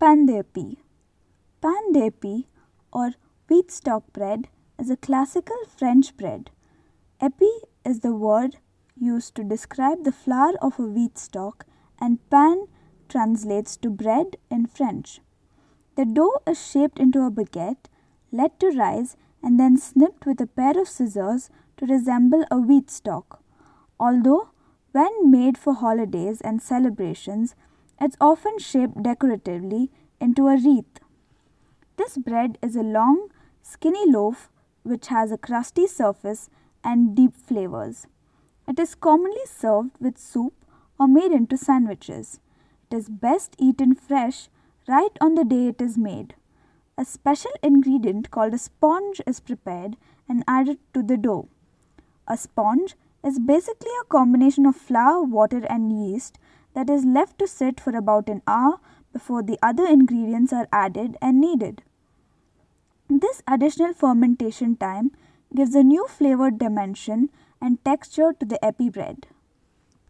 Pain d'épi or wheat stalk bread is a classical French bread. Epi is the word used to describe the flower of a wheat stalk and pain translates to bread in French. The dough is shaped into a baguette, let to rise and then snipped with a pair of scissors to resemble a wheat stalk. Although when made for holidays and celebrations, it's often shaped decoratively into a wreath. This bread is a long, skinny loaf which has a crusty surface and deep flavors. It is commonly served with soup or made into sandwiches. It is best eaten fresh right on the day it is made. A special ingredient called a sponge is prepared and added to the dough. A sponge is basically a combination of flour, water, and yeast that is left to sit for about an hour before the other ingredients are added and kneaded. This additional fermentation time gives a new flavored dimension and texture to the epi bread.